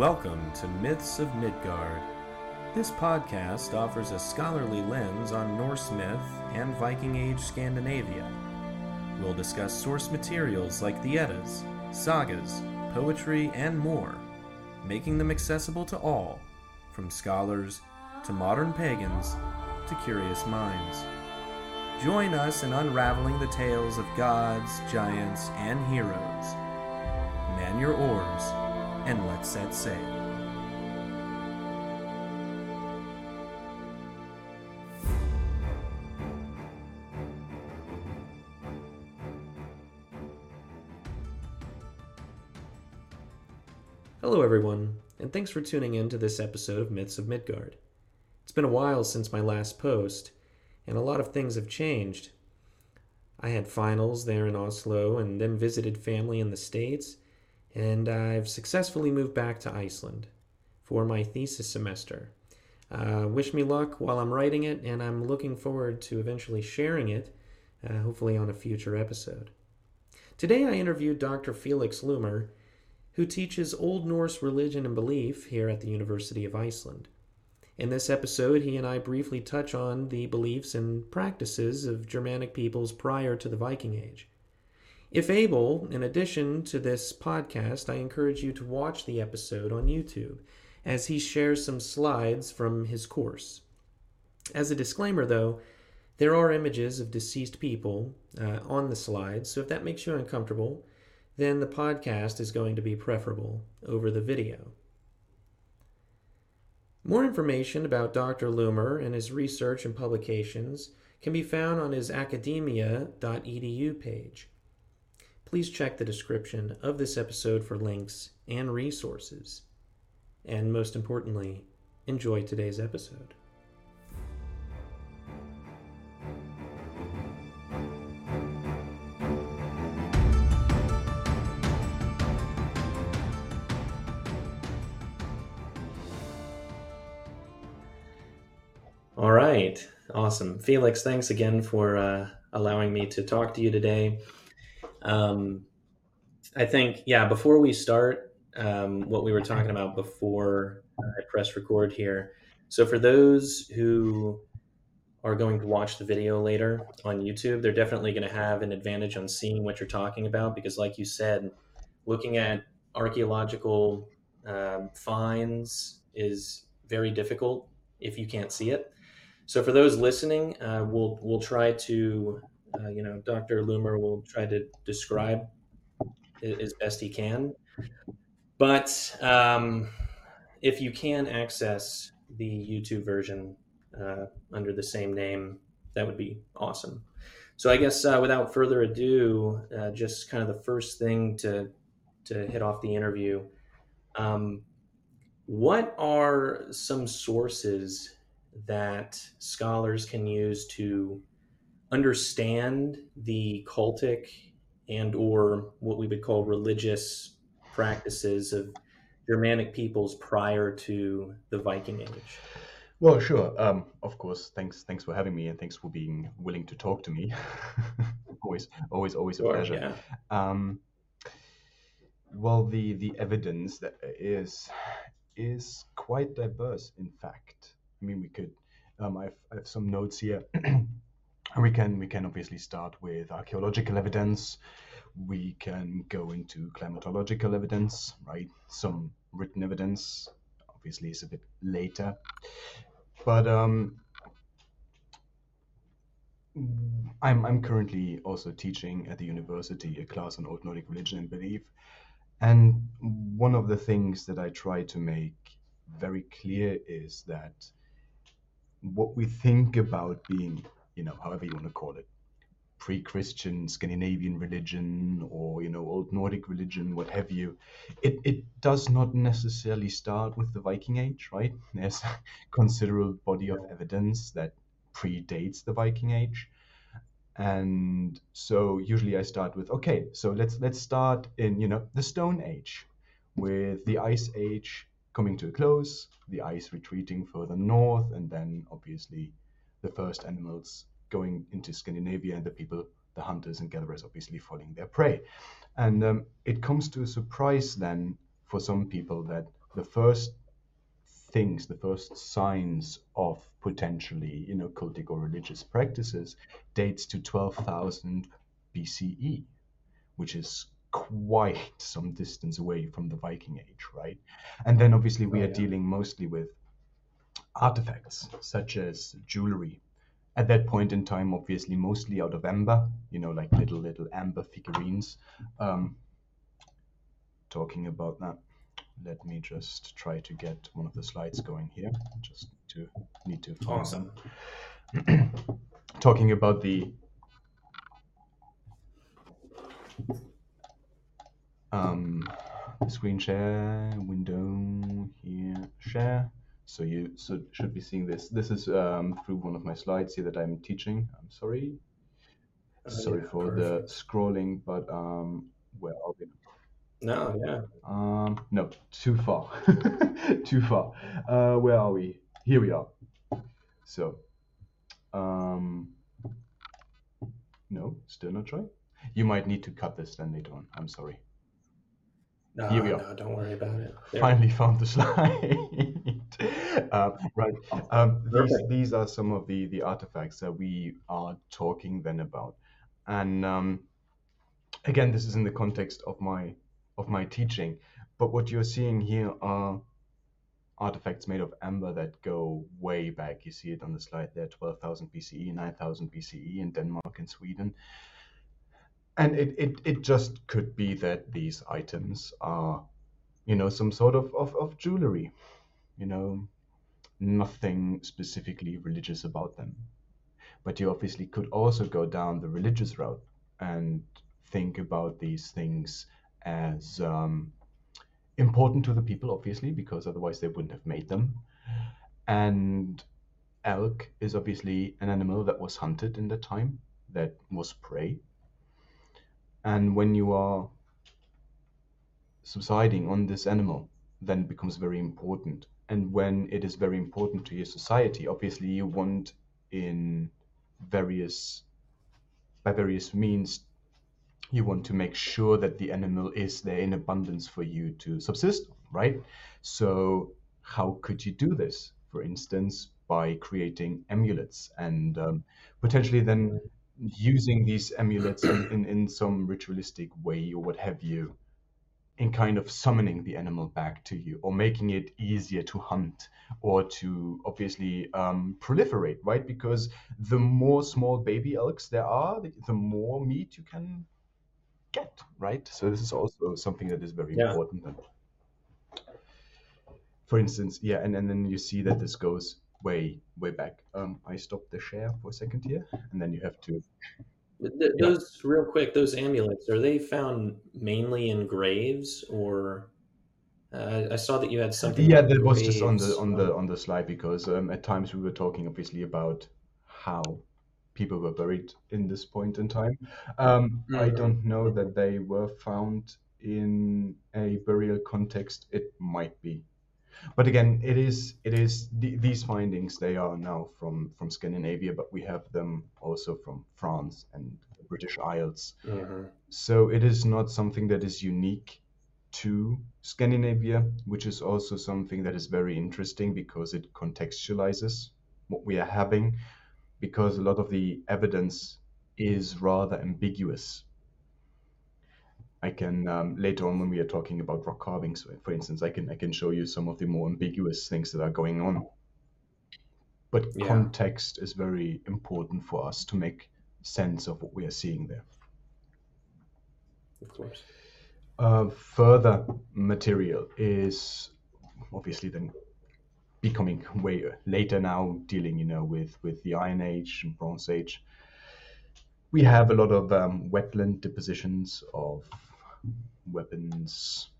Welcome to Myths of Midgard. This podcast offers a scholarly lens on Norse myth and Viking Age Scandinavia. We'll discuss source materials like the Eddas, sagas, poetry, and more, making them accessible to all, from scholars to modern pagans to curious minds. Join us in unraveling the tales of gods, giants, and heroes. Man your oars and let's set sail. Hello, everyone, and thanks for tuning in to this episode of Myths of Midgard. It's been a while since my last post, and a lot of things have changed. I had finals there in Oslo and then visited family in the States and I've successfully moved back to Iceland for my thesis semester. Uh, wish me luck while I'm writing it, and I'm looking forward to eventually sharing it, uh, hopefully on a future episode. Today I interviewed Dr. Felix Lummer, who teaches Old Norse religion and belief here at the University of Iceland. In this episode, he and I briefly touch on the beliefs and practices of Germanic peoples prior to the Viking Age. If able, in addition to this podcast, I encourage you to watch the episode on YouTube as he shares some slides from his course. As a disclaimer, though, there are images of deceased people uh, on the slides, so if that makes you uncomfortable, then the podcast is going to be preferable over the video. More information about Dr. Lummer and his research and publications can be found on his academia.edu page. Please check the description of this episode for links and resources. And most importantly, enjoy today's episode. All right, awesome. Felix, thanks again for uh, allowing me to talk to you today. Um, I think, yeah, before we start, um, what we were talking about before I press record here. So, for those who are going to watch the video later on YouTube, they're definitely going to have an advantage on seeing what you're talking about because, like you said, looking at archaeological um, finds is very difficult if you can't see it. So, for those listening, uh, we'll we'll try to uh, you know, Dr. Lummer will try to describe as best he can. But um, if you can access the YouTube version uh, under the same name, that would be awesome. So I guess uh, without further ado, uh, just kind of the first thing to to hit off the interview. Um, what are some sources that scholars can use to understand the cultic and or what we would call religious practices of Germanic peoples prior to the Viking Age? Well, sure. Um, of course. Thanks. Thanks for having me, and thanks for being willing to talk to me. always, always, always a pleasure. Yeah. Um, well, the the evidence that is is quite diverse. In fact, I mean, we could. Um, I've, I have some notes here. we can we can obviously start with archaeological evidence. We can go into climatological evidence, right? Some written evidence, obviously, is a bit later, but um, I'm I'm currently also teaching at the university a class on Old Nordic religion and belief, and one of the things that I try to make very clear is that what we think about being you know, however you want to call it, pre-Christian Scandinavian religion or you know old Nordic religion, what have you, it it does not necessarily start with the Viking Age, right? There's a considerable body of evidence that predates the Viking Age. And so usually I start with okay, so let's let's start in you know the Stone Age, with the Ice Age coming to a close, the ice retreating further north, and then obviously the first animals going into Scandinavia and the people, the hunters and gatherers, obviously following their prey. And um, it comes to a surprise then for some people that the first things, the first signs of potentially, you know, cultic or religious practices dates to 12,000 BCE, which is quite some distance away from the Viking Age, right? And then obviously we oh, are yeah. dealing mostly with artifacts such as jewelry. At that point in time, obviously, mostly out of amber, you know, like little little amber figurines. Um, talking about that, let me just try to get one of the slides going here. Just to need to find awesome. them. talking about the um, screen share window here share so you so should be seeing this. This is um, through one of my slides here that I'm teaching. I'm sorry. Oh, sorry yeah, for perfect. the scrolling but um where are we? No yeah. Um no too far. Too far. Uh where are we? Here we are. So um no still not right you might need to cut this then later on. I'm sorry no, Here we are. No, don't worry about it. There. Finally found the slide. um, right. Um, these, these are some of the, the artifacts that we are talking then about. And um, again, this is in the context of my of my teaching. But what you're seeing here are artifacts made of amber that go way back. You see it on the slide there, 12,000 BCE, 9,000 BCE in Denmark and Sweden and it, it, it just could be that these items are you know some sort of, of, of jewelry you know nothing specifically religious about them. But you obviously could also go down the religious route and think about these things as um, important to the people obviously because otherwise they wouldn't have made them. And elk is obviously an animal that was hunted in the time that was prey and when you are subsiding on this animal, then it becomes very important. And when it is very important to your society, obviously you want in various by various means you want to make sure that the animal is there in abundance for you to subsist right so how could you do this for instance by creating amulets and um, potentially then using these amulets in, in, some ritualistic way or what have you in kind of summoning the animal back to you or making it easier to hunt or to obviously um, proliferate, right? Because the more small baby elks there are, the, the, more meat you can get, right? So this is also something that is very yeah. important. For instance, yeah, and, and then you see that this goes way way back. Um, I stopped the share for a second here, and then you have to. Th- those yeah. real quick, those amulets are they found mainly in graves or? Uh, I saw that you had something. Yeah, that was just on the on the on the slide because um, at times we were talking obviously about how people were buried in this point in time. Um, mm-hmm. I don't know that they were found in a burial context. It might be but again, it is it is these findings they are now from from Scandinavia, but we have them also from France and the British Isles. Mm-hmm. So it is not something that is unique to Scandinavia, which is also something that is very interesting because it contextualizes what we are having, because a lot of the evidence is rather ambiguous I can um, later on when we are talking about rock carvings, for instance, I can I can show you some of the more ambiguous things that are going on. But yeah. context is very important for us to make sense of what we are seeing there. Of course. Uh, further material is obviously then becoming way later now, dealing you know with with the Iron Age and Bronze Age. We have a lot of um, wetland depositions of weapons,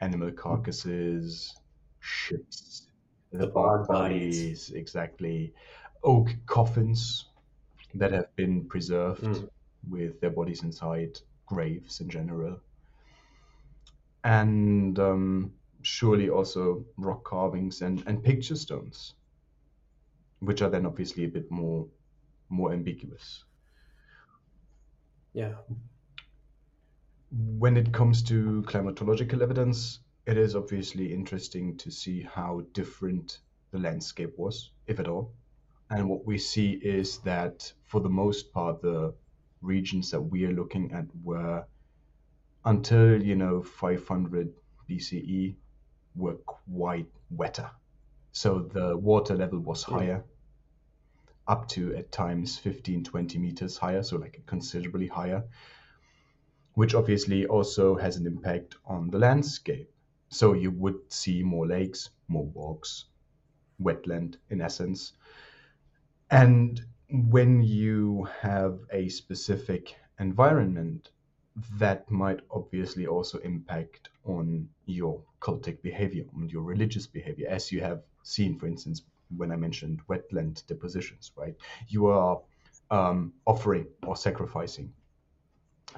animal carcasses, ships, the, bog bodies, exactly, oak coffins that have been preserved mm. with their bodies inside, graves in general, and um, surely also rock carvings and, and picture stones, which are then obviously a bit more more ambiguous. Yeah, when it comes to climatological evidence, it is obviously interesting to see how different the landscape was, if at all. And what we see is that for the most part, the regions that we are looking at were until you know 500 BCE were quite wetter. So the water level was higher, up to at times 15, 20 meters higher, so like considerably higher, which obviously also has an impact on the landscape. So you would see more lakes, more bogs, wetland in essence. And when you have a specific environment, that might obviously also impact on your cultic behavior, on your religious behavior, as you have seen, for instance, when I mentioned wetland depositions, right? You are um, offering or sacrificing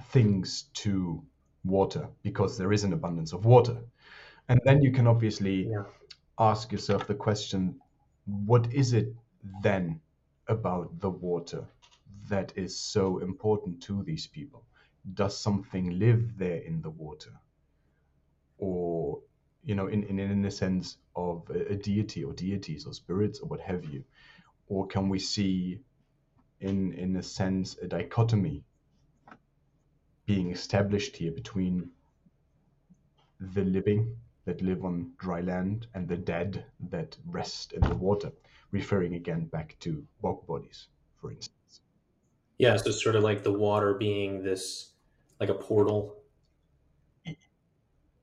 things to water because there is an abundance of water. And then you can obviously Yeah. ask yourself the question what is it then about the water that is so important to these people? Does something live there in the water? Or, you know, in, in, in a sense of a, a deity or deities or spirits or what have you? Or can we see, in, in a sense, a dichotomy being established here between the living that live on dry land and the dead that rest in the water, referring again back to bog bodies, for instance. Yeah, so sort of like the water being this, like a portal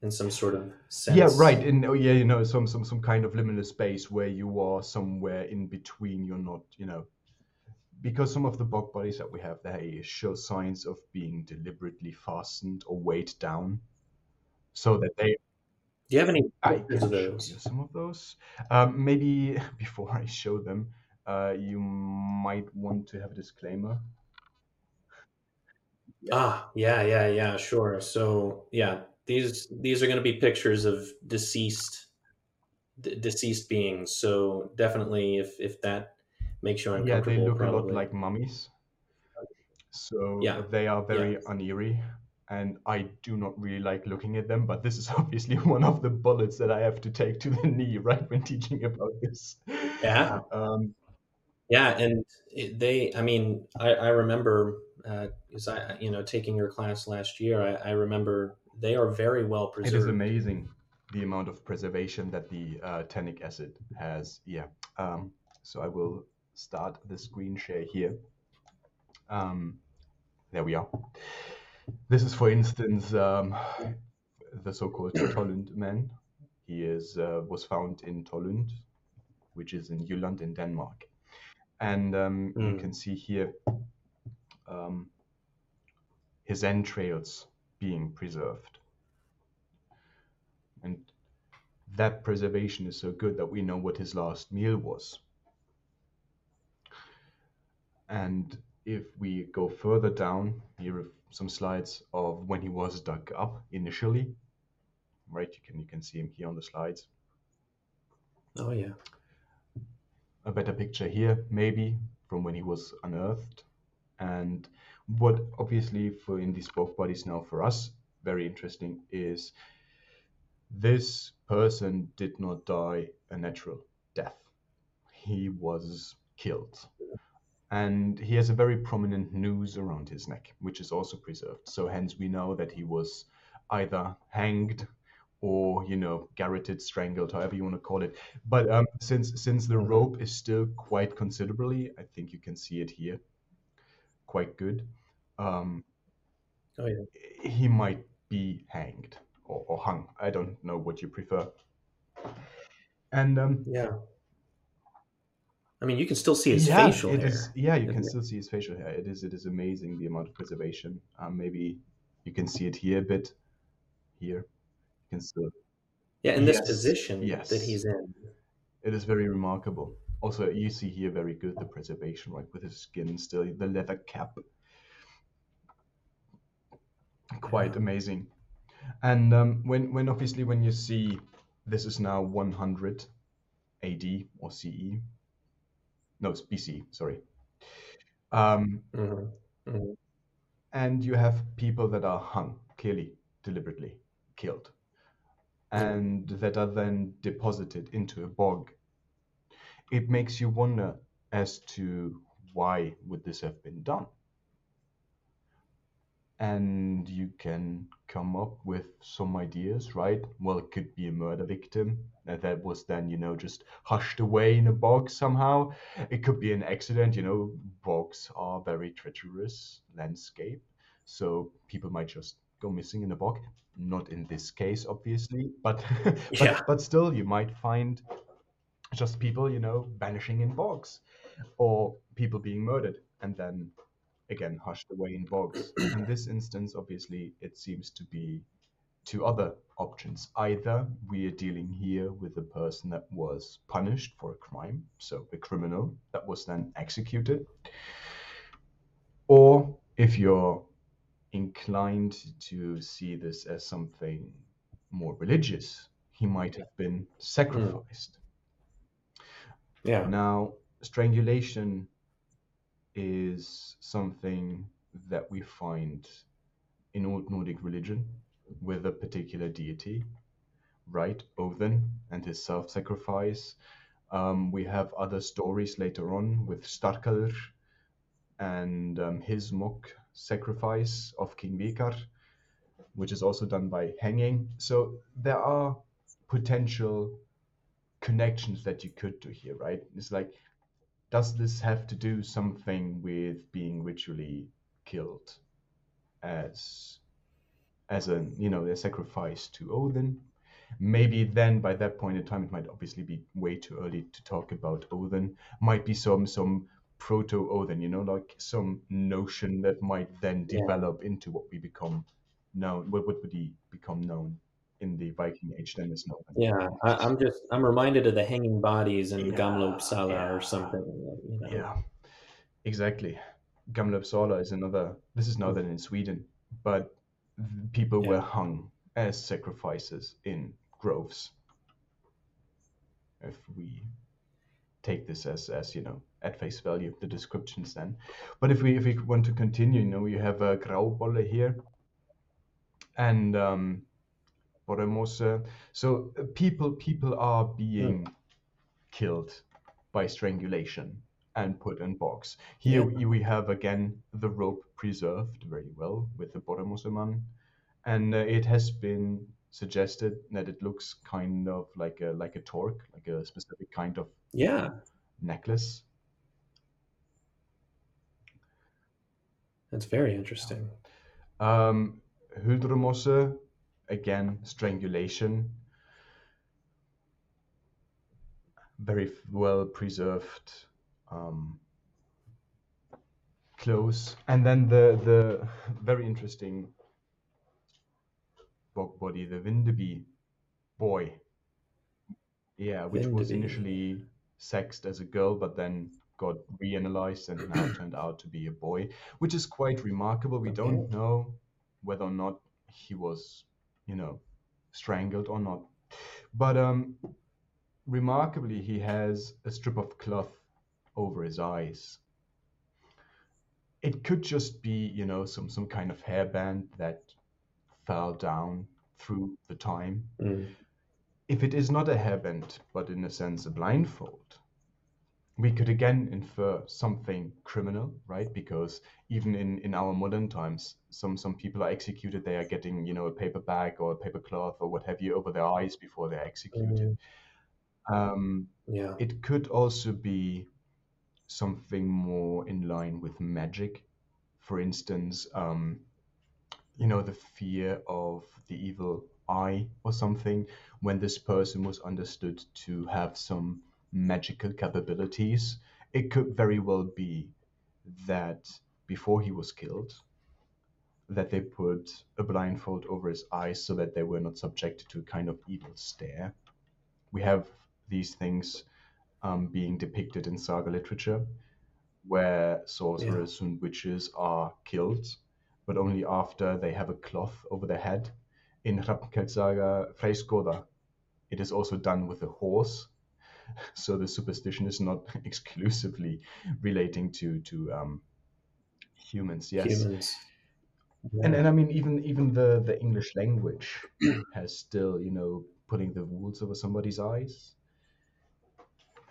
in some sort of sense. Yeah, right. In oh, yeah, you know, some some some kind of liminal space where you are somewhere in between. You're not, you know, because some of the bog bodies that we have, there show signs of being deliberately fastened or weighed down, so that they Do you have any I pictures can of show those? you some of those. Um, maybe before I show them, uh, you might want to have a disclaimer. Ah, yeah, yeah, yeah, sure. So, yeah, these these are going to be pictures of deceased d- deceased beings. So, definitely if if that makes you Yeah, they look a lot like mummies, so Yeah, they are yeah. very uneery, and I do not really like looking at them. But this is obviously one of the bullets that I have to take to the knee, right, when teaching about this. Yeah. Um, Yeah, and it, they, I mean, I, I remember, because I, you know, taking your class last year, I, I remember they are very well preserved. it is amazing the amount of preservation that the uh, tannic acid has. Yeah. Um, so I will start the screen share here. Um, there we are. This is, for instance, um, the so-called Tollund man. He is uh, was found in Tollund, which is in Jylland in Denmark, and um, you Mm. can see here um, his entrails being preserved, and that preservation is so good that we know what his last meal was. And if we go further down, here are some slides of when he was dug up initially. Right, you can you can see him here on the slides. Oh, yeah. A better picture here, maybe from when he was unearthed. And what obviously for in these bog bodies now for us very interesting is this person did not die a natural death. He was killed. And he has a very prominent noose around his neck, which is also preserved. So hence we know that he was either hanged or you know garroted, strangled, however you want to call it. But um, since since the rope is still quite considerably, I think you can see it here, quite good. Um, Oh, yeah. he might be hanged or, or hung. I don't know what you prefer. And um, Yeah. I mean, you can still see his yeah, facial it hair. is. Yeah, you can it? still see his facial hair. It is. It is amazing the amount of preservation. Um, maybe you can see it here a bit. Here, you can still. Yeah, in this Yes, position that he's in. It is very remarkable. Also, you see here very good the preservation, right, with his skin still, the leather cap. Quite Yeah. amazing. And um, when, when obviously when you see this is now 100 AD or CE, no, it's BC, sorry. Um, Mhm. Mhm. and you have people that are hung, clearly, deliberately killed. and that are then deposited into a bog. It makes you wonder as to why would this have been done? and you can come up with some ideas, right? Well, it could be a murder victim uh, that was then, you know, just hushed away in a bog somehow. It could be an accident, you know, bogs are very treacherous landscape, so people might just go missing in a bog. Not in this case, obviously, but but, Yeah. but still, you might find just people, you know, vanishing in bogs, or people being murdered and then again hushed away in bogs. In this instance, obviously, it seems to be two other options. Either we are dealing here with a person that was punished for a crime, so a criminal that was then executed, or if you're inclined to see this as something more religious, he might have been hmm. sacrificed. Yeah. Now, strangulation is something that we find in old Nordic religion with a particular deity, right? Odin and his self sacrifice. Um, we have other stories later on with Starkaður and um, his mock sacrifice of King Vikar, which is also done by hanging. So there are potential connections that you could do here, right? It's like does this have to do something with being ritually killed as as a you know a sacrifice to Odin? Maybe then by that point in time it might obviously be way too early to talk about Odin. Might be some some proto Odin, you know, like some notion that might then Yeah. develop into what we become known. What what would he become known in the Viking Age then is known. Yeah, I, I'm just I'm reminded of the hanging bodies in Yeah, Gamla yeah. or something. You know. Yeah, exactly. Gamla Uppsala is another. This is northern in Sweden, but people Yeah. were hung as sacrifices in groves. If we take this as, as you know, at face value, the descriptions then. But if we if we want to continue, you know, you have a Grauballe here, and um, Borremose. So uh, people people are being killed by strangulation and put in bogs. Here Yeah. we- we have again the rope preserved very well with the Borremoseman, and uh, it has been suggested that it looks kind of like a like a torque, like a specific kind of Yeah, necklace. that's very interesting. Um, again strangulation. Very well preserved um, clothes, and then the the very interesting bog body, the Vindeby boy. Yeah, which was initially sexed as a girl, but then got reanalyzed and now turned out to be a boy, which is quite remarkable. We don't know whether or not he was, you know, strangled or not. But um, remarkably, he has a strip of cloth over his eyes. It could just be, you know, some some kind of hairband that fell down through the time. Mm. If it is not a hairband, but in a sense a blindfold, we could again infer something criminal, right? Because even in, in our modern times, some some people are executed, they are getting, you know, a paper bag or a paper cloth or what have you over their eyes before they're executed. Um, Yeah, it could also be something more in line with magic. For instance, um, you know, the fear of the evil eye or something, when this person was understood to have some magical capabilities. It could very well be that before he was killed, that they put a blindfold over his eyes so that they were not subjected to a kind of evil stare. We have these things um, being depicted in saga literature, where sorcerers and witches are killed, but only after they have a cloth over their head. In Hrafnkels saga Freysgoða, it is also done with a horse. So the superstition is not exclusively relating to to um, humans. Yes, humans. and and I mean even even the the English language has still you know putting the wools over somebody's eyes.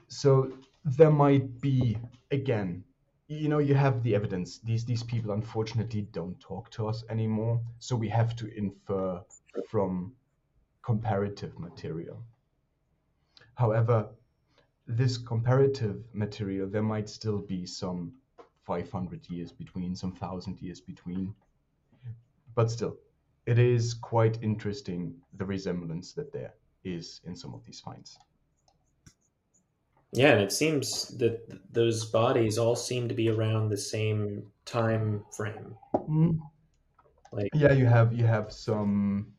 So there might be again you know you have the evidence these these people unfortunately don't talk to us anymore so we have to infer from comparative material however this comparative material there might still be some 500 years between some thousand years between but still it is quite interesting the resemblance that there is in some of these finds yeah, and it seems that those bodies all seem to be around the same time frame. Mm. Like Yeah, you have you have some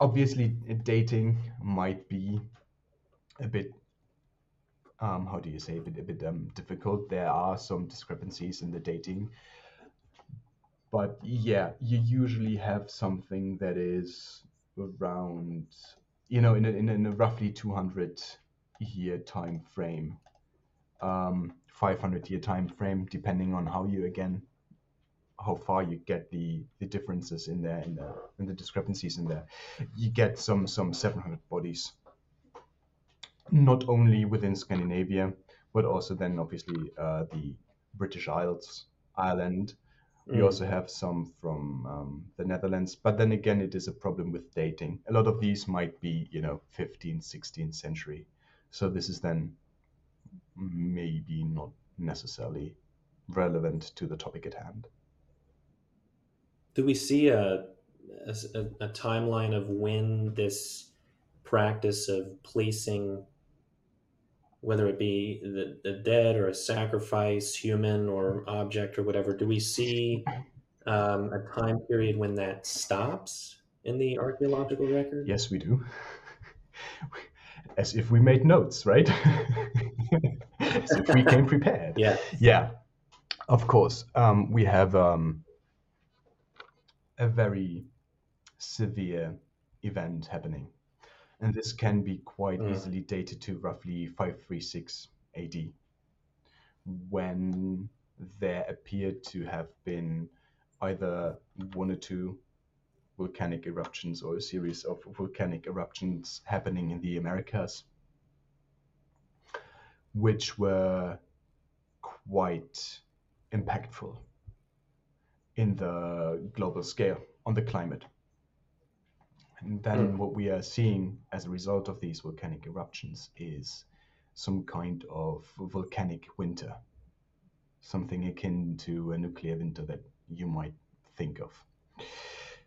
obviously dating might be a bit um, how do you say a bit a bit um, difficult. There are some discrepancies in the dating, but yeah, you usually have something that is around you know in a, in a, in a roughly 200 year time frame, um, 500 year time frame, depending on how you again how far you get the the differences in there in the in the discrepancies in there you get some some 700 bodies not only within scandinavia but also then obviously uh, the british isles ireland. We mm, also have some from um, the netherlands but then again it is a problem with dating. A lot of these might be you know 15th 16th century. So this is then maybe not necessarily relevant to the topic at hand. do we see a, a a timeline of when this practice of placing whether it be the, the dead or a sacrifice, human or object or whatever, do we see um, a time period when that stops in the archaeological record? Yes, we do. As if we made notes, right? As if we came prepared. Yeah. Yeah, of course. Um, we have um, a very severe event happening. And this can be quite Mm. easily dated to roughly 536 AD, when there appeared to have been either one or two volcanic eruptions or a series of volcanic eruptions happening in the Americas, which were quite impactful in the global scale on the climate. And then Mm. what we are seeing as a result of these volcanic eruptions is some kind of volcanic winter, something akin to a nuclear winter that you might think of.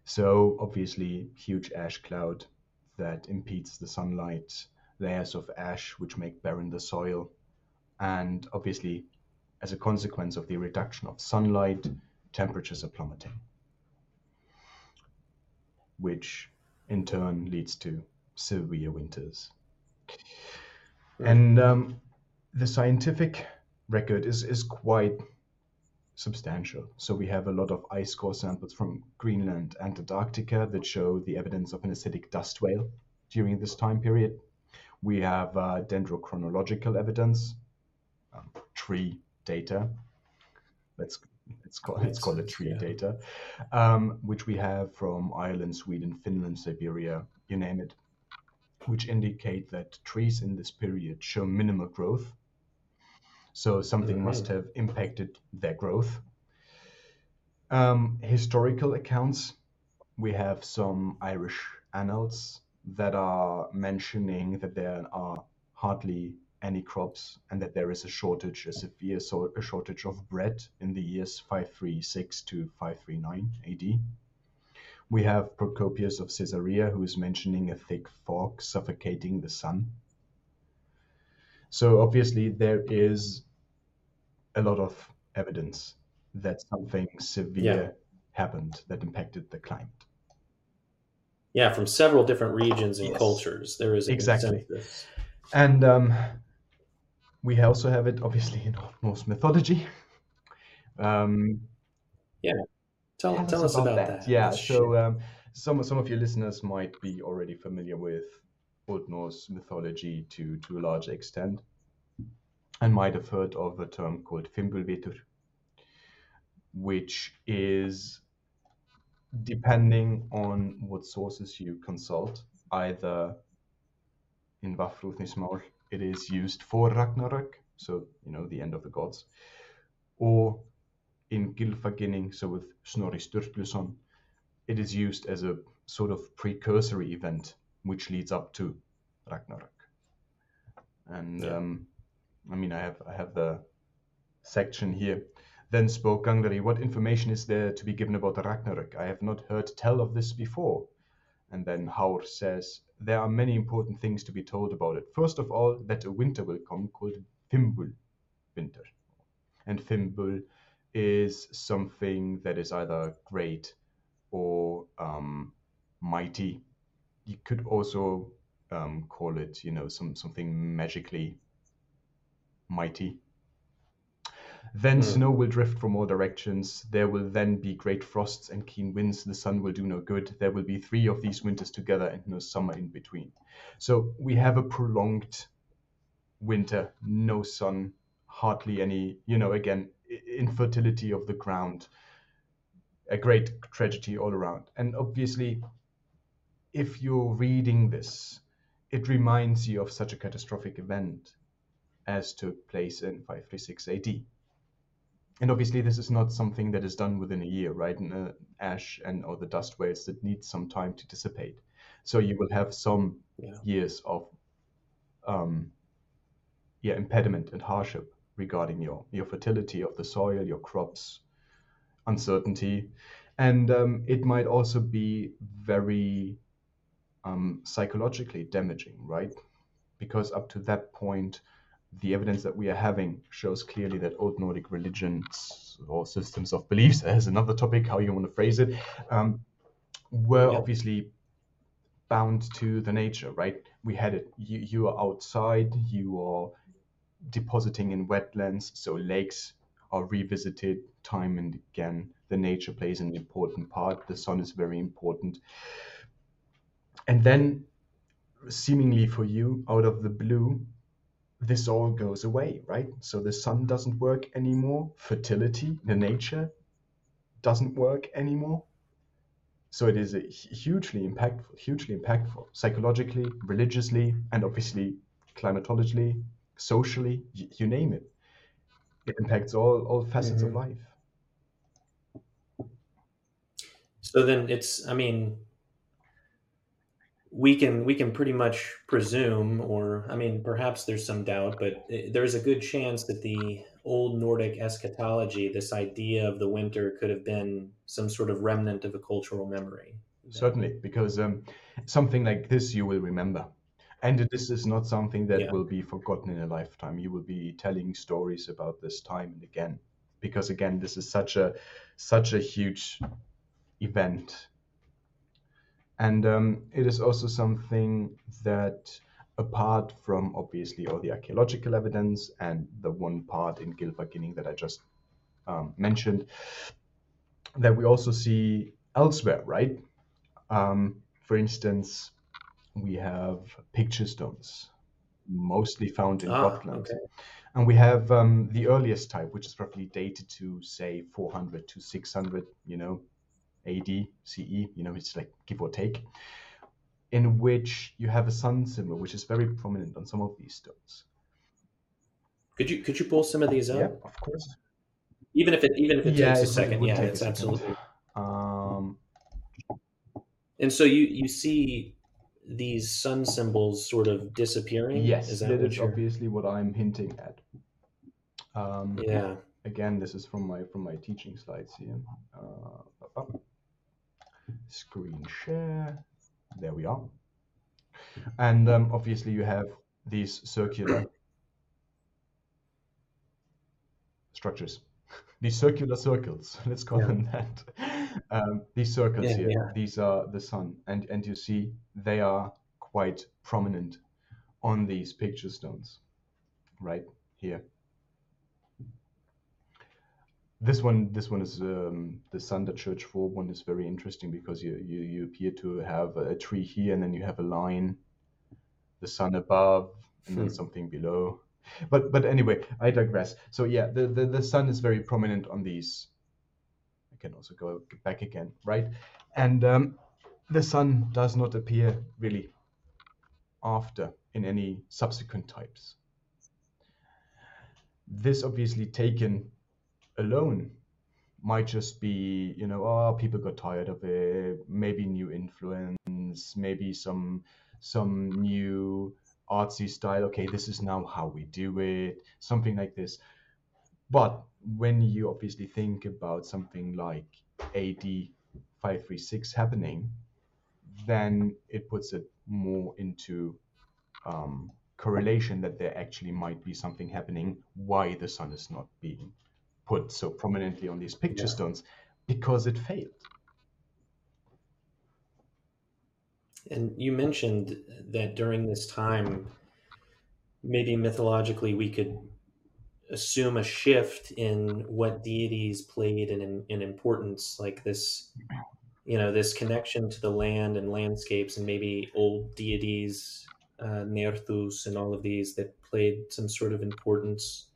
So, obviously, huge ash cloud that impedes the sunlight, layers of ash which make barren the soil, and obviously, as a consequence of the reduction of sunlight, temperatures are plummeting, which in turn leads to severe winters. Mm. And um, the scientific record is, is quite substantial. So we have a lot of ice core samples from Greenland and Antarctica that show the evidence of an acidic dust veil during this time period. We have uh, dendrochronological evidence, um, tree data. Let's let's call let's call it tree Yeah. data, um, which we have from Ireland, Sweden, Finland, Siberia, you name it, which indicate that trees in this period show minimal growth. So something must Mhm. have impacted their growth. Um, historical accounts, we have some Irish annals that are mentioning that there are hardly any crops and that there is a shortage, a severe so- a shortage of bread in the years 536 to 539 AD. We have Procopius of Caesarea who is mentioning a thick fog suffocating the sun. So obviously there is a lot of evidence that something severe happened that impacted the climate. Yeah, from several different regions and Yes. cultures, there is Exactly. consensus. And um, we also have it obviously in Norse mythology. Um, Tell, tell us about, that. Yeah, Let's so um, some some of your listeners might be already familiar with Old Norse mythology to to a large extent, and might have heard of a term called Fimbulvetur, which is depending on what sources you consult, either in Vafthrûdnismál, it is used for Ragnarök, so you know the end of the gods, or in Gylfaginning, so with Snorri Sturluson, it is used as a sort of precursory event which leads up to Ragnarök. And yeah. um, I mean, I have I have the section here. Then spoke Gangleri, What information is there to be given about Ragnarök? I have not heard tell of this before. And then Hár says, There are many important things to be told about it. First of all, that a winter will come called Fimbul winter. And Fimbul is something that is either great or um, mighty. You could also um, call it, you know, some something magically mighty. Then mm. snow will drift from all directions. There will then be great frosts and keen winds. The sun will do no good. There will be three of these winters together and no summer in between. So we have a prolonged winter, no sun, hardly any, you know, again, infertility of the ground, a great tragedy all around. And obviously, if you're reading this, it reminds you of such a catastrophic event as took place in 536 AD. And obviously, this is not something that is done within a year, right? And uh, ash and or the dust veils that need some time to dissipate. So you will have some yeah. years of um, yeah impediment and hardship regarding your your fertility of the soil, your crops, uncertainty, and um, it might also be very um, psychologically damaging, right? Because up to that point, the evidence that we are having shows clearly that old Nordic religions or systems of beliefs, as another topic, how you want to phrase it, um, were yeah. obviously bound to the nature, right? We had it. You, you are outside, you are depositing in wetlands, so lakes are revisited time and again. The nature plays an important part. The sun is very important. And then, seemingly for you, out of the blue, this all goes away, right? So the sun doesn't work anymore. Fertility, the nature, doesn't work anymore. So it is a hugely impactful, hugely impactful, psychologically, religiously, and obviously climatologically, socially, you, you name it. It impacts all all facets mm-hmm. of life. So then it's, I mean, we can we can pretty much presume, or I mean, perhaps there's some doubt, but there's a good chance that the old Nordic eschatology, this idea of the winter, could have been some sort of remnant of a cultural memory. Certainly, because um, something like this you will remember, and this is not something that yeah. will be forgotten in a lifetime. You will be telling stories about this time and again, because again, this is such a such a huge event and um, it is also something that, apart from obviously all the archaeological evidence and the one part in Gylfaginning that I just um, mentioned, that we also see elsewhere, right? Um, for instance, we have picture stones, mostly found in ah, Gotland. Okay. And we have um, the earliest type, which is roughly dated to say 400 to 600, you know, AD, CE, you know, it's like give or take, in which you have a sun symbol, which is very prominent on some of these stones. Could you could you pull some of these up? Yeah, of course. Even if it even if it yeah, takes a second, yeah, it's absolutely. Um, and so you you see these sun symbols sort of disappearing. Yes, is that, that is obviously what I'm hinting at. Um, yeah. Again, this is from my from my teaching slides here. Uh, screen share. There we are. And um, obviously you have these circular structures, these circular circles, let's call yeah. them that. Um, these circles yeah, here, yeah. these are the sun. And, and you see they are quite prominent on these picture stones right here this one this one is um, the Sanda Church 4 one is very interesting because you, you you appear to have a tree here and then you have a line the sun above and then hmm. something below but but anyway i digress so yeah the, the the sun is very prominent on these i can also go back again right and um, the sun does not appear really after in any subsequent types. This obviously taken alone might just be, you know, oh, people got tired of it, maybe new influence, maybe some some new artsy style. Okay, this is now how we do it, something like this. But when you obviously think about something like AD 536 happening, then it puts it more into um, correlation that there actually might be something happening why the sun is not being put so prominently on these picture yeah. stones because it failed. And you mentioned that during this time, maybe mythologically, we could assume a shift in what deities played in, in importance, like this, you know, this connection to the land and landscapes, and maybe old deities, uh, Nerthus, and all of these that played some sort of importance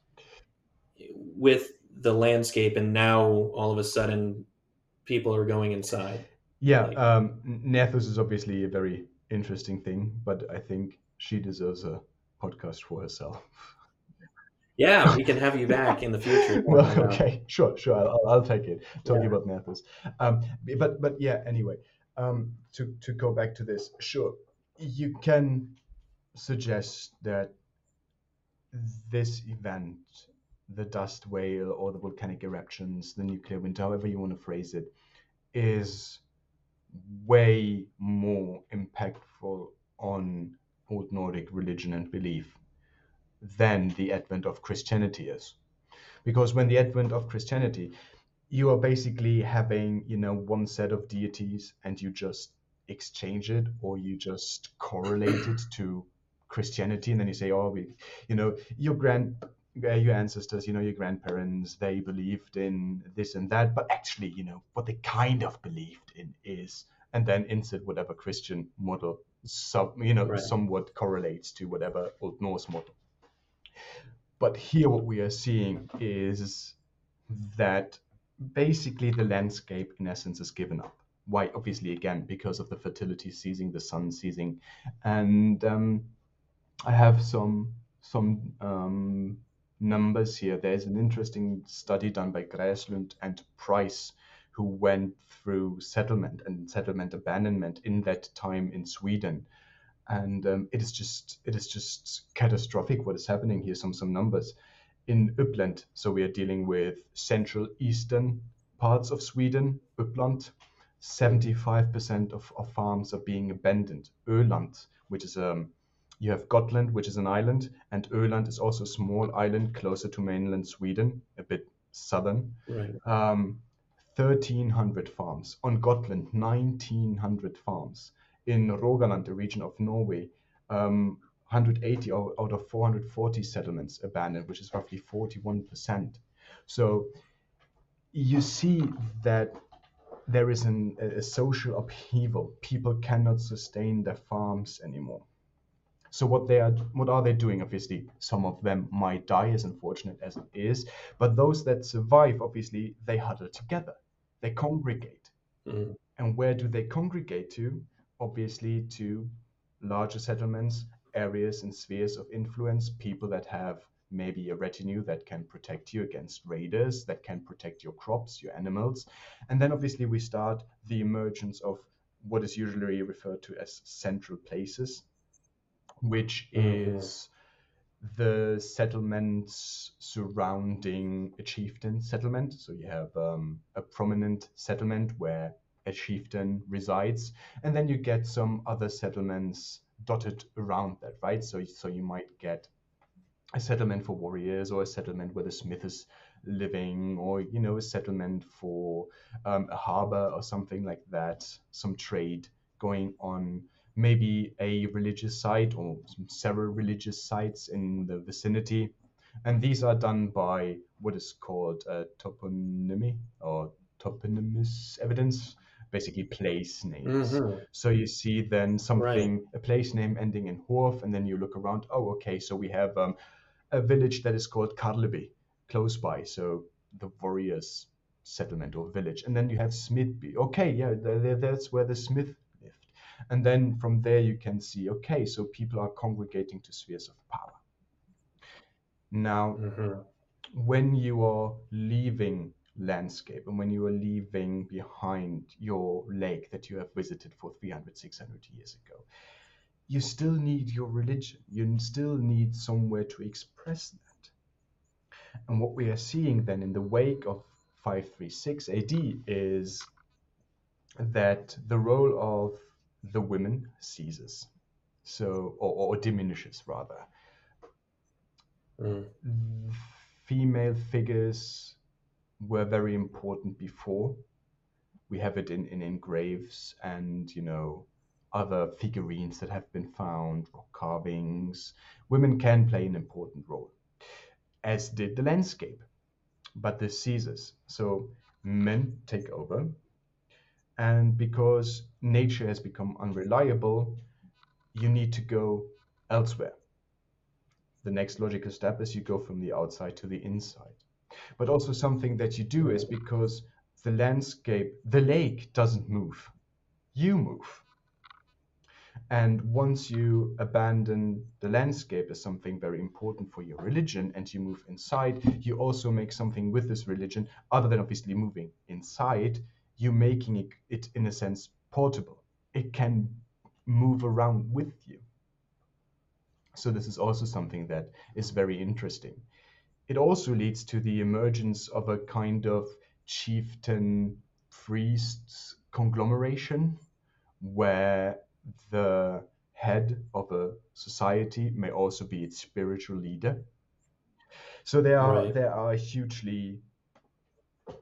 with the landscape. And now all of a sudden, people are going inside. Yeah, like, um, Nerthus is obviously a very interesting thing, but I think she deserves a podcast for herself. Yeah, we can have you back in the future. well, okay, sure, sure, I'll, I'll take it. Talking yeah. about Nerthus, um, but but yeah. Anyway, um, to to go back to this, sure, you can suggest that this event, the dust veil or the volcanic eruptions, the nuclear winter, however you want to phrase it, is way more impactful on Old Nordic religion and belief than the advent of Christianity is. Because when the advent of Christianity, you are basically having, you know, one set of deities and you just exchange it or you just correlate it to Christianity and then you say, oh, we, you know, your grand your ancestors, you know, your grandparents, they believed in this and that, but actually, you know, what they kind of believed in is, and then insert whatever Christian model, sub, you know, right. somewhat correlates to whatever Old Norse model. But here, what we are seeing is that basically the landscape, in essence, is given up. Why? Obviously, again, because of the fertility ceasing, the sun ceasing, and um, I have some some um, numbers here. There's an interesting study done by Gräslund and Price, who went through settlement and settlement abandonment in that time in Sweden. And um, it is just it is just catastrophic what is happening here. Some some numbers in Uppland. So we are dealing with central eastern parts of Sweden, Uppland. 75% of, of farms are being abandoned. Öland, which is um, you have Gotland, which is an island, and Öland is also a small island closer to mainland Sweden, a bit southern. Right. Um, 1,300 farms. On Gotland, 1,900 farms. In Rogaland, the region of Norway, um, 180 out of 440 settlements abandoned, which is roughly 41%. So you see that there is an, a social upheaval. People cannot sustain their farms anymore. So what they are, what are they doing? Obviously, some of them might die, as unfortunate as it is. But those that survive, obviously, they huddle together. They congregate. Mm. And where do they congregate to? Obviously, to larger settlements, areas and spheres of influence, people that have maybe a retinue that can protect you against raiders, that can protect your crops, your animals. And then obviously we start the emergence of what is usually referred to as central places, which mm-hmm. is the settlements surrounding a chieftain settlement. So you have um, a prominent settlement where a chieftain resides, and then you get some other settlements dotted around that, right? So, so you might get a settlement for warriors, or a settlement where the smith is living, or you know, a settlement for um, a harbor or something like that, some trade going on maybe a religious site or several religious sites in the vicinity. And these are done by what is called uh, toponymy or toponymous evidence, basically place names. Mm-hmm. So you see then something, right. a place name ending in Horf, and then you look around, oh, okay, so we have um, a village that is called Karleby close by. So the warriors settlement or village. And then you have Smithby. Okay, yeah, that's where the smith And then from there, you can see okay, so people are congregating to spheres of power. Now, mm-hmm. when you are leaving landscape and when you are leaving behind your lake that you have visited for 300, 600 years ago, you still need your religion. You still need somewhere to express that. And what we are seeing then in the wake of 536 AD is that the role of the women ceases, so or, or diminishes rather. Mm. Female figures were very important before. We have it in, in, in graves and you know other figurines that have been found, rock carvings. Women can play an important role, as did the landscape. But this ceases. So men take over. And because nature has become unreliable, you need to go elsewhere. The next logical step is you go from the outside to the inside. But also, something that you do is because the landscape, the lake doesn't move, you move. And once you abandon the landscape as something very important for your religion and you move inside, you also make something with this religion, other than obviously moving inside, you making it, it in a sense portable. It can move around with you. So this is also something that is very interesting. It also leads to the emergence of a kind of chieftain priest conglomeration where the head of a society may also be its spiritual leader. So there are right. there are hugely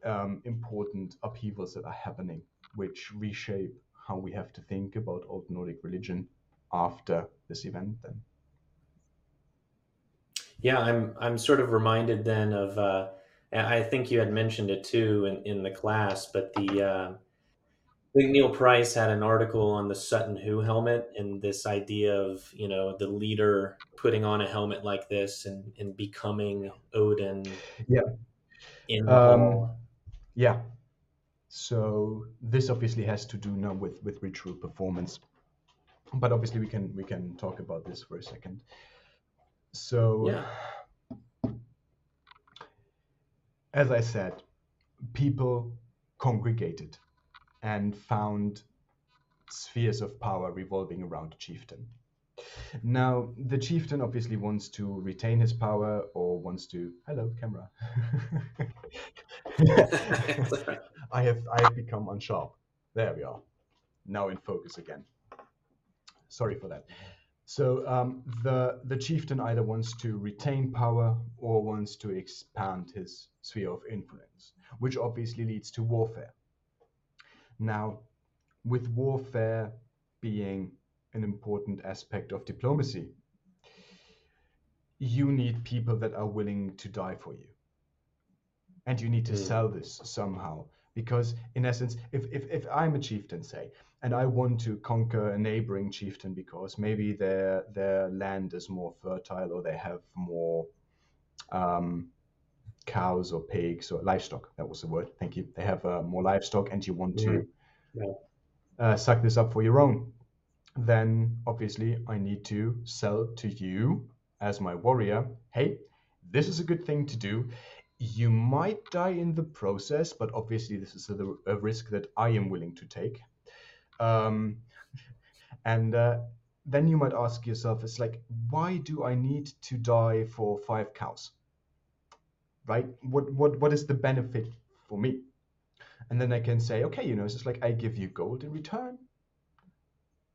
um, important upheavals that are happening, which reshape how we have to think about Old Nordic religion after this event. Then. Yeah, I'm I'm sort of reminded then of. Uh, I think you had mentioned it too in, in the class, but the uh, I think Neil Price had an article on the Sutton Hoo helmet and this idea of, you know, the leader putting on a helmet like this and, and becoming Odin. Yeah. In um, Yeah. So this obviously has to do now with, with ritual performance. But obviously we can we can talk about this for a second. So yeah. as I said, people congregated and found spheres of power revolving around a chieftain. Now, the chieftain obviously wants to retain his power or wants to. Hello, camera. I have I have become unsharp. There we are. Now in focus again. Sorry for that. So um, the the chieftain either wants to retain power or wants to expand his sphere of influence, which obviously leads to warfare. Now, with warfare being an important aspect of diplomacy, you need people that are willing to die for you. And you need to mm. sell this somehow. Because, in essence, if, if, if I'm a chieftain, say, and I want to conquer a neighboring chieftain because maybe their, their land is more fertile or they have more um, cows or pigs or livestock. That was the word. Thank you. They have uh, more livestock, and you want to yeah. uh, suck this up for your own. Then obviously I need to sell to you as my warrior. Hey, this is a good thing to do. You might die in the process, but obviously this is a, a risk that I am willing to take. Um, and uh, then you might ask yourself, it's like, why do I need to die for five cows? right? What what what is the benefit for me? And then I can say, okay, you know, it's just like I give you gold in return.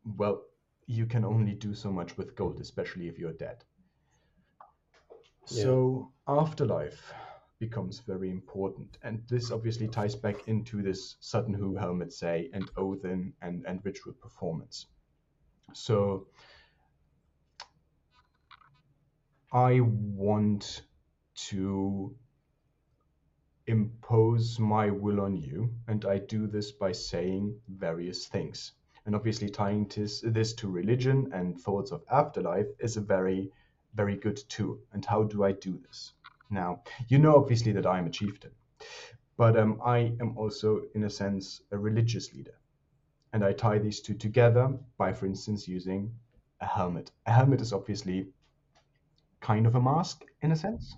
Well, you can only do so much with gold, especially if you're dead. Yeah. So afterlife becomes very important. And this obviously ties back into this Sutton Hoo helmet say and Odin and, and ritual performance. So I want to impose my will on you, and I do this by saying various things. And obviously, tying this, this to religion and thoughts of afterlife is a very, very good tool. And how do I do this? Now, you know, obviously, that I'm a chieftain, but um, I am also, in a sense, a religious leader. And I tie these two together by, for instance, using a helmet. A helmet is obviously kind of a mask in a sense.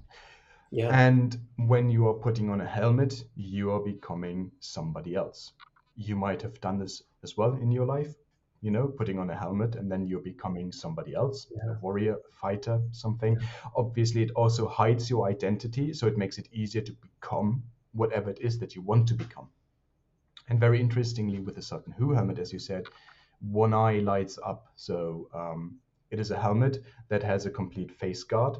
Yeah. And when you are putting on a helmet, you are becoming somebody else. You might have done this as well in your life, you know, putting on a helmet and then you're becoming somebody else, Yeah. a warrior, a fighter, something. Obviously, it also hides your identity, so it makes it easier to become whatever it is that you want to become. And very interestingly, with a Sutton Hoo helmet, as you said, one eye lights up. So um, it is a helmet that has a complete face guard.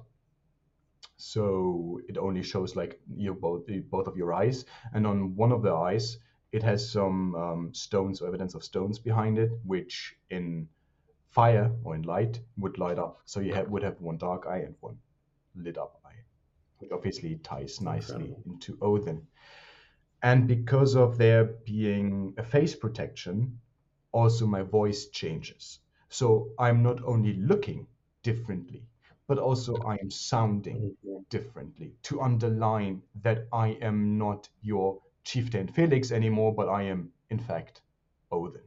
So it only shows like your both both of your eyes, and on one of the eyes, it has some um, stones or evidence of stones behind it, which in fire or in light would light up. So you have, would have one dark eye and one lit up eye, which obviously ties nicely Incredible. into Odin. And because of there being a face protection, also my voice changes. So I'm not only looking differently, but also I am sounding Mhm. differently to underline that I am not your chieftain Felix anymore, but I am, in fact, Odin.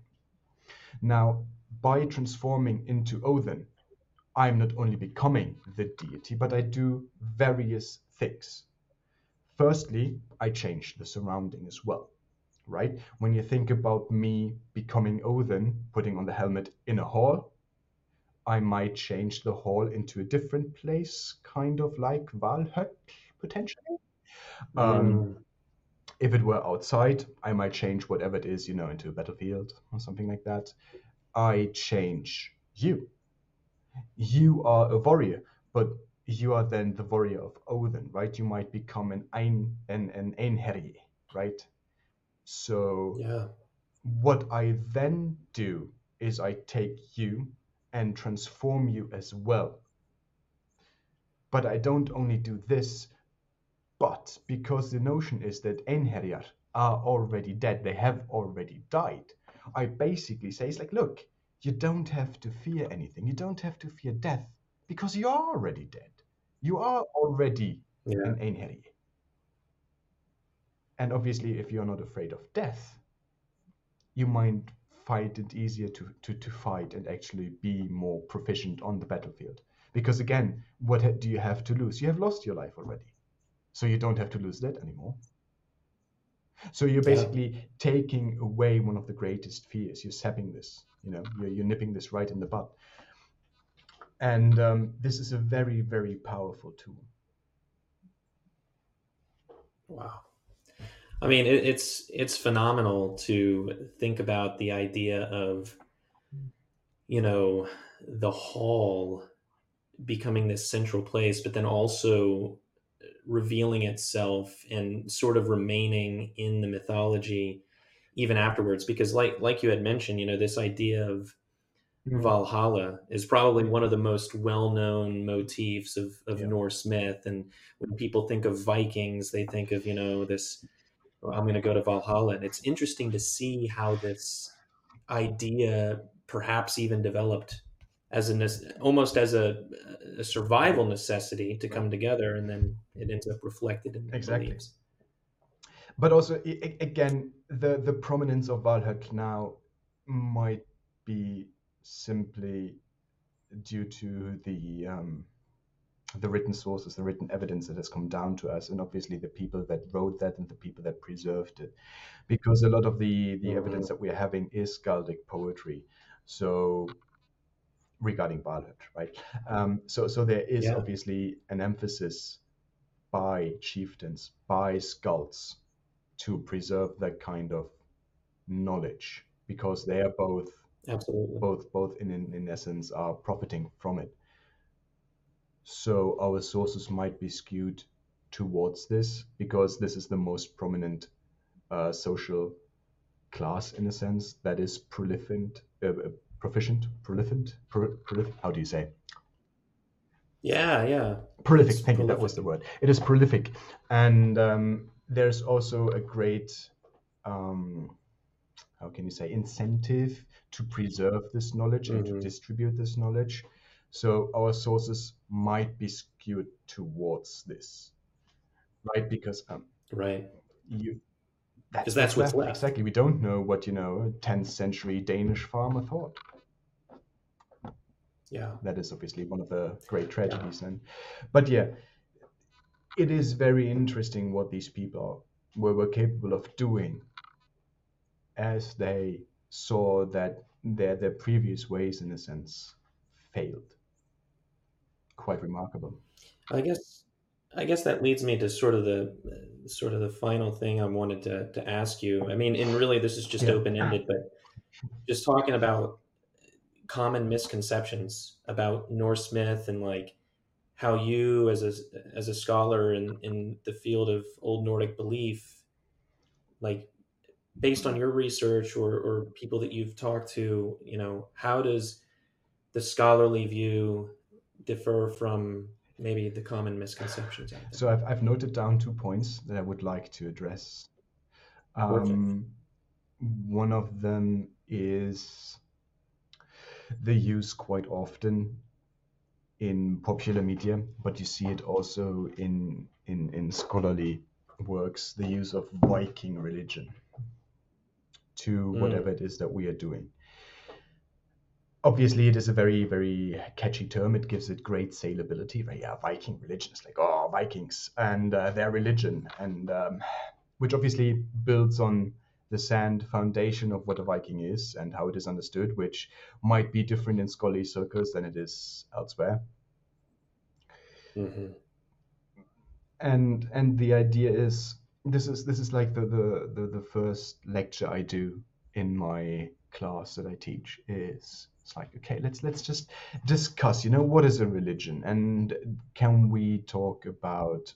Now, by transforming into Odin, I'm not only becoming the deity, but I do various things. Firstly, I change the surrounding as well, right? When you think about me becoming Odin, putting on the helmet in a hall, I might change the hall into a different place, kind of like Valhöll, potentially. Um, Mm. If it were outside, I might change whatever it is, you know, into a battlefield or something like that. I change you. You are a warrior, but you are then the warrior of Odin, right? You might become an Ein, an, an Einherji, right? So Yeah. what I then do is I take you and transform you as well. But I don't only do this, but because the notion is that Einherjar are already dead, they have already died, I basically say, it's like, look, you don't have to fear anything. You don't have to fear death because you are already dead. You are already Yeah. an Einherji. And obviously, if you're not afraid of death, you might find it easier to, to, to fight and actually be more proficient on the battlefield. Because again, what do you have to lose? You have lost your life already. So you don't have to lose that anymore. So you're Yeah. basically taking away one of the greatest fears. You're sapping this, you know, you're, you're nipping this right in the butt. And um, this is a very, very powerful tool. Wow. I mean, it, it's it's phenomenal to think about the idea of, you know, the hall becoming this central place, but then also revealing itself and sort of remaining in the mythology even afterwards. Because, like like you had mentioned, you know, this idea of mm-hmm. Valhalla is probably one of the most well-known motifs of, of Yeah. Norse myth. And when people think of Vikings, they think of, you know, this, "Well, I'm going to go to Valhalla. And it's interesting to see how this idea perhaps even developed as a nece- almost as a, a survival necessity to come together. And then it ends up reflected in Exactly. beliefs. But also, i- again, the, the prominence of Valhalla now might be simply due to the um, the written sources, the written evidence that has come down to us, and obviously the people that wrote that and the people that preserved it, because a lot of the the Mhm. evidence that we're having is skaldic poetry. So regarding Valhalla, right? Um, so so there is Yeah. obviously an emphasis by chieftains, by skalds, to preserve that kind of knowledge because they are both Absolutely. both both in, in in essence are profiting from it so our sources might be skewed towards this because this is the most prominent uh, social class in a sense that is prolific uh, proficient prolific pro, prolif- how do you say Yeah, yeah. prolific It's thank you that was the word it is prolific and um, there's also a great um, how can you say incentive to preserve this knowledge and to Mhm. distribute this knowledge so our sources might be skewed towards this right because um, Right. you because that's, what's left. Exactly. We don't know what you know a 10th century Danish farmer thought. Yeah, that is obviously one of the great tragedies. And, but yeah, it is very interesting what these people were, were capable of doing as they saw that their their previous ways, in a sense, failed. Quite remarkable. I guess I guess that leads me to sort of the sort of the final thing I wanted to, to ask you. I mean, and really this is just yeah. open ended, but just talking about common misconceptions about Norse myth and like how you as a as a scholar in, in the field of old Nordic belief, like based on your research or, or people that you've talked to, you know, how does the scholarly view differ from maybe the common misconceptions? So I've, I've noted down two points that I would like to address. Um, one of them is the use quite often in popular media, but you see it also in in, in scholarly works, the use of Viking religion to mm. whatever it is that we are doing obviously it is a very very catchy term. It gives it great saleability. Right yeah viking religion is like oh vikings and uh, their religion and um, which obviously builds on the sand foundation of what a viking is and how it is understood which might be different in scholarly circles than it is elsewhere. Mm-hmm. and and the idea is this is this is like the, the the the first lecture i do in my class that i teach is it's like, okay, let's let's just discuss. You know, what is a religion, and can we talk about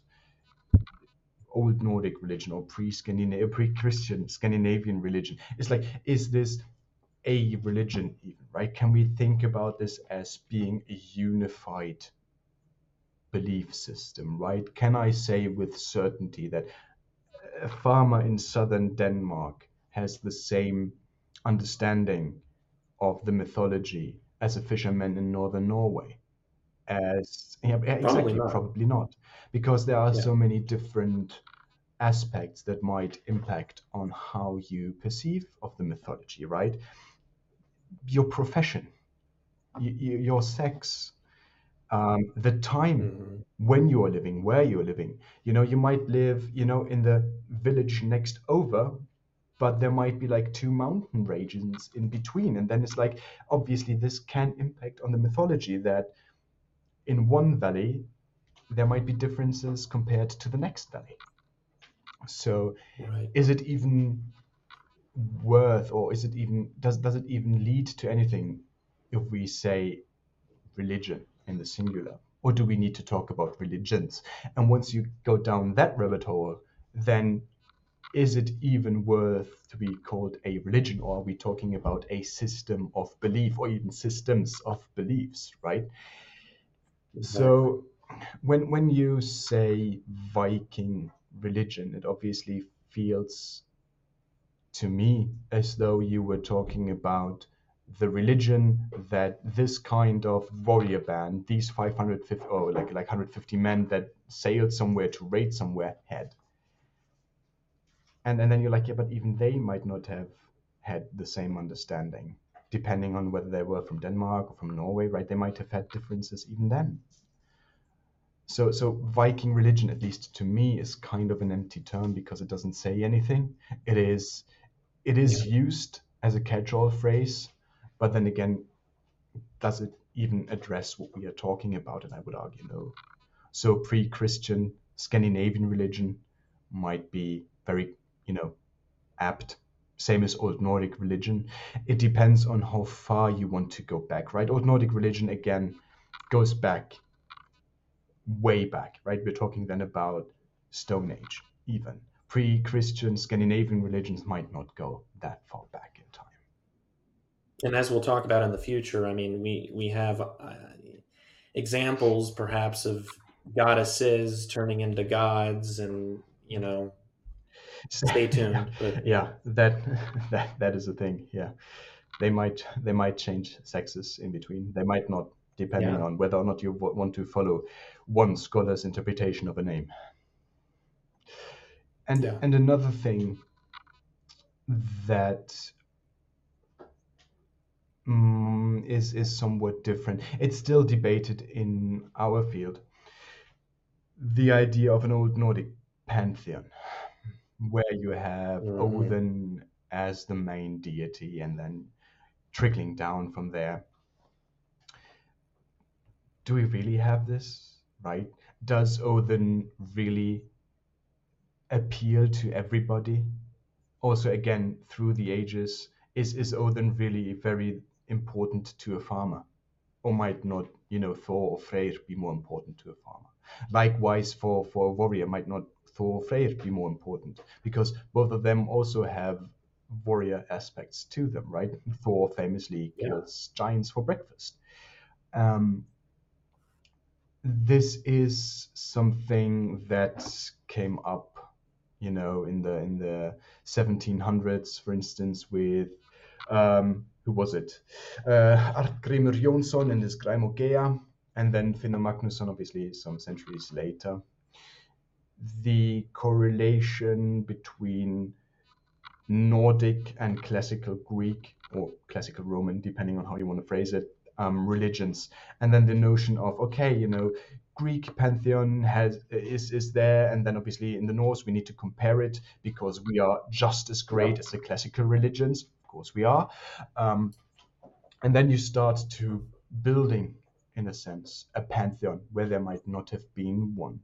old Nordic religion or pre-Scandinavian, pre-Christian Scandinavian religion? It's like, is this a religion even, right? Can we think about this as being a unified belief system, right? Can I say with certainty that a farmer in southern Denmark has the same understanding of the mythology as a fisherman in northern Norway. As yeah, exactly, probably not. probably not, because there are yeah. so many different aspects that might impact on how you perceive of the mythology, right? Your profession, y- y- your sex, um, the time mm-hmm. when you are living, where you are living. You know, you might live, you know, in the village next over, but there might be like two mountain regions in between. And then it's like, obviously, this can impact on the mythology that in one valley, there might be differences compared to the next valley. So, right. is it even worth, or is it even does does it even lead to anything if we say religion in the singular, or do we need to talk about religions? And once you go down that rabbit hole, then is it even worth to be called a religion or are we talking about a system of belief or even systems of beliefs right? So when when you say viking religion it obviously feels to me as though you were talking about the religion that this kind of warrior band these 550 or like like 150 men that sailed somewhere to raid somewhere had and and then you're like yeah but even they might not have had the same understanding depending on whether they were from denmark or from norway right? They might have had differences even then. So so viking religion at least to me is kind of an empty term because it doesn't say anything. It is it is yeah. used as a catch-all phrase but then again does it even address what we are talking about? And i would argue no. So pre-christian scandinavian religion might be very you know, apt. Same as Old Nordic religion. It depends on how far you want to go back, right? Old Nordic religion, again, goes back way back, right? We're talking then about Stone Age, even. Pre Christian Scandinavian religions might not go that far back in time. And as we'll talk about in the future, I mean, we, we have uh, examples perhaps of goddesses turning into gods and, you know, stay tuned. But... yeah, that that that is a thing. Yeah, they might they might change sexes in between. They might not, depending yeah. on whether or not you want to follow one scholar's interpretation of a name. And yeah. and another thing that mm, is is somewhat different. It's still debated in our field. The idea of an old Nordic pantheon, where you have Mhm. Odin as the main deity, and then trickling down from there. Do we really have this? Right? Does Odin really appeal to everybody? Also, again, through the ages, is is Odin really very important to a farmer, or might not, you know, Thor or Freyr be more important to a farmer? Likewise, for for a warrior, might not Thor or Freyr be more important? Because both of them also have warrior aspects to them, right? Thor famously Yeah. kills giants for breakfast. Um, this is something that came up, you know, in the in the 1700s, for instance, with um, who was it? Uh, Arngrímur Jonsson and his Crymogaea, and then Finnur Magnusson, obviously, some centuries later. The correlation between Nordic and classical Greek or classical Roman, depending on how you want to phrase it, um, religions, and then the notion of okay, you know, Greek pantheon has is is there, and then obviously in the Norse we need to compare it because we are just as great as the classical religions. Of course, we are, um, and then you start to building, in a sense, a pantheon where there might not have been one.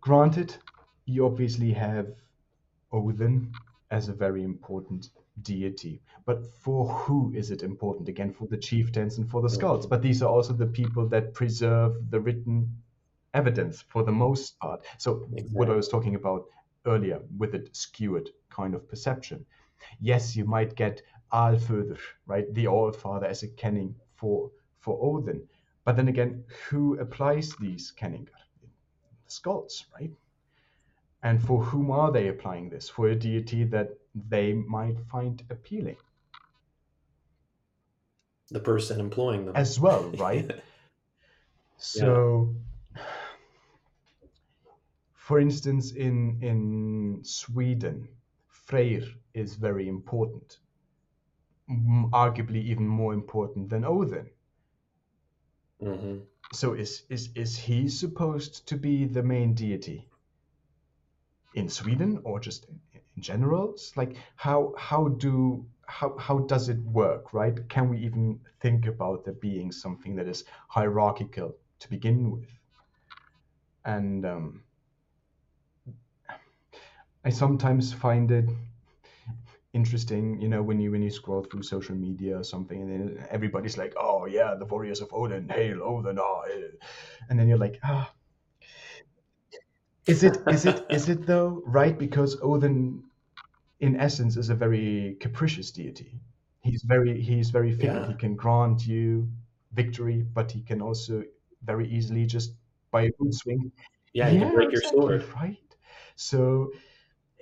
Granted, you obviously have Odin as a very important deity. But for who is it important? Again, for the chieftains and for the skalds. But these are also the people that preserve the written evidence for the most part. So, what I was talking about earlier with a skewed kind of perception. Yes, you might get Alföður, right? The All Father as a kenning for, for Odin. But then again, who applies these kenningar? The skalds, right? And for whom are they applying this? For a deity that they might find appealing The person employing them. as well, right? So, for instance, in in Sweden, Freyr is very important, arguably even more important than Odin. hmm So, is is is he supposed to be the main deity in Sweden or just in, in general? It's like how how do how how does it work, right? Can we even think about there being something that is hierarchical to begin with? And um, I sometimes find it interesting, you know, when you when you scroll through social media or something, and then everybody's like, "Oh yeah, the warriors of Odin, hail Odin!" Oh, eh." and then you're like, "Ah, is it is it is it though right? Because Odin, in essence, is a very capricious deity. He's very he's very fickle. Yeah. He can grant you victory, but he can also very easily just by a good swing Yeah, you can break your exactly, sword. right? So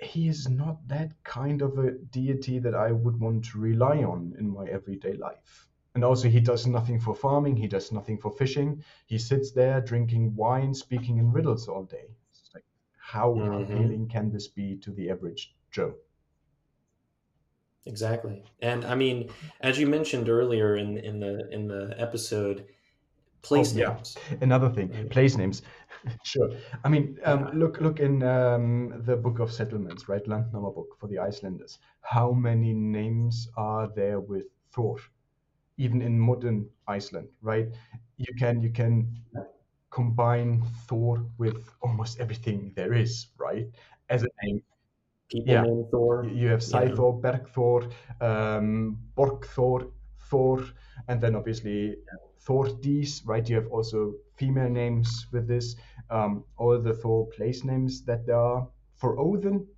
he is not that kind of a deity that I would want to rely on in my everyday life. And also, he does nothing for farming, he does nothing for fishing. He sits there drinking wine, speaking in riddles all day. It's like, how Mhm. appealing can this be to the average Joe? Exactly. And I mean, as you mentioned earlier in in the in the episode, place Oh, yeah. names. Another thing, place names. sure. I mean, um, look look in um, the Book of Settlements, right? Landnámabók for the Icelanders. How many names are there with Thor? Even in modern Iceland, right? You can you can combine Thor with almost everything there is, right? As a name. People Yeah. named Thor. You have know. Sæþór, Bergthor, um, Borgthor, Thor, and then obviously Thordís, right? You have also female names with this. Um, all the Thor place names that there are. For Odin,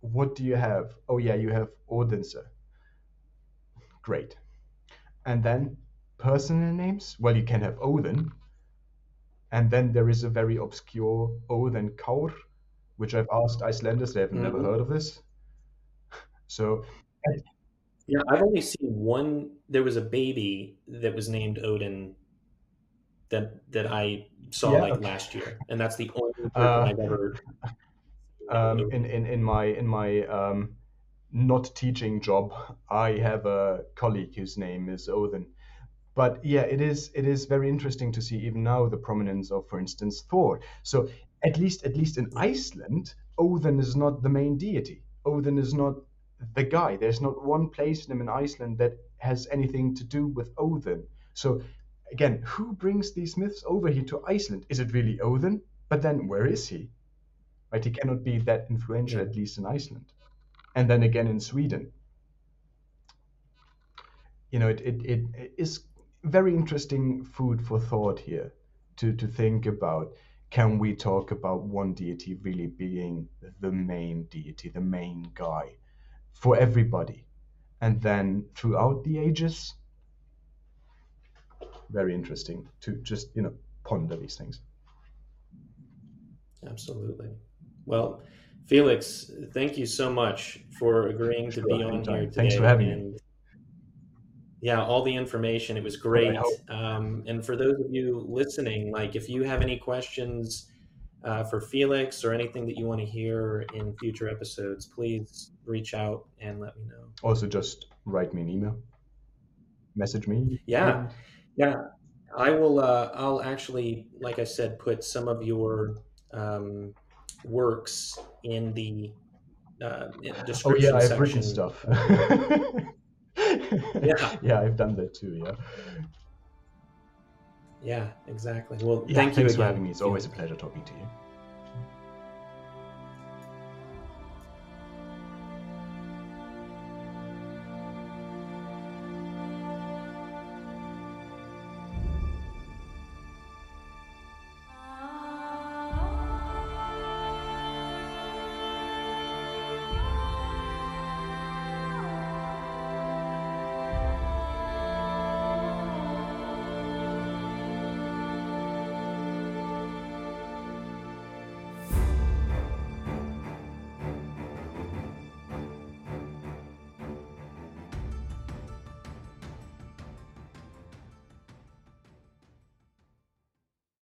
what do you have? Oh yeah, you have Odinse. Great. And then personal names? Well, you can have Odin. And then there is a very obscure Odin Kaur, which I've asked Icelanders, they have never Mhm. heard of this. So Yeah, I've only seen one. There was a baby that was named Odin that that I saw Yeah, like okay. last year, and that's the only person Uh, I've ever um, in, in in my in my um, not teaching job, I have a colleague whose name is Odin. But yeah, it is it is very interesting to see even now the prominence of, for instance, Thor. So at least at least in Iceland, Odin is not the main deity. Odin is not the guy. There's not one place name in Iceland that has anything to do with Odin. So again, who brings these myths over here to Iceland? Is it really Odin? But then where is he? Right, he cannot be that influential, at least in Iceland and then again in Sweden. You know, it, it, it is very interesting food for thought here to, to think about can we talk about one deity really being the main deity, the main guy for everybody? And then throughout the ages, very interesting to just, you know, ponder these things. Absolutely. Well, Felix, thank you so much for agreeing to be on here today. Thanks for having and, me. Yeah, all the information. It was great. Um, and for those of you listening, like if you have any questions uh, for Felix or anything that you want to hear in future episodes, please reach out and let me know. Also, just write me an email, message me. Yeah, yeah. I will. Uh, I'll actually, like I said, put some of your um, works in the uh, description oh yeah, I've section. written stuff. yeah, yeah, I've done that too. Yeah. Yeah, exactly. Well, yeah, thank thanks you for having me. It's always a pleasure talking to you.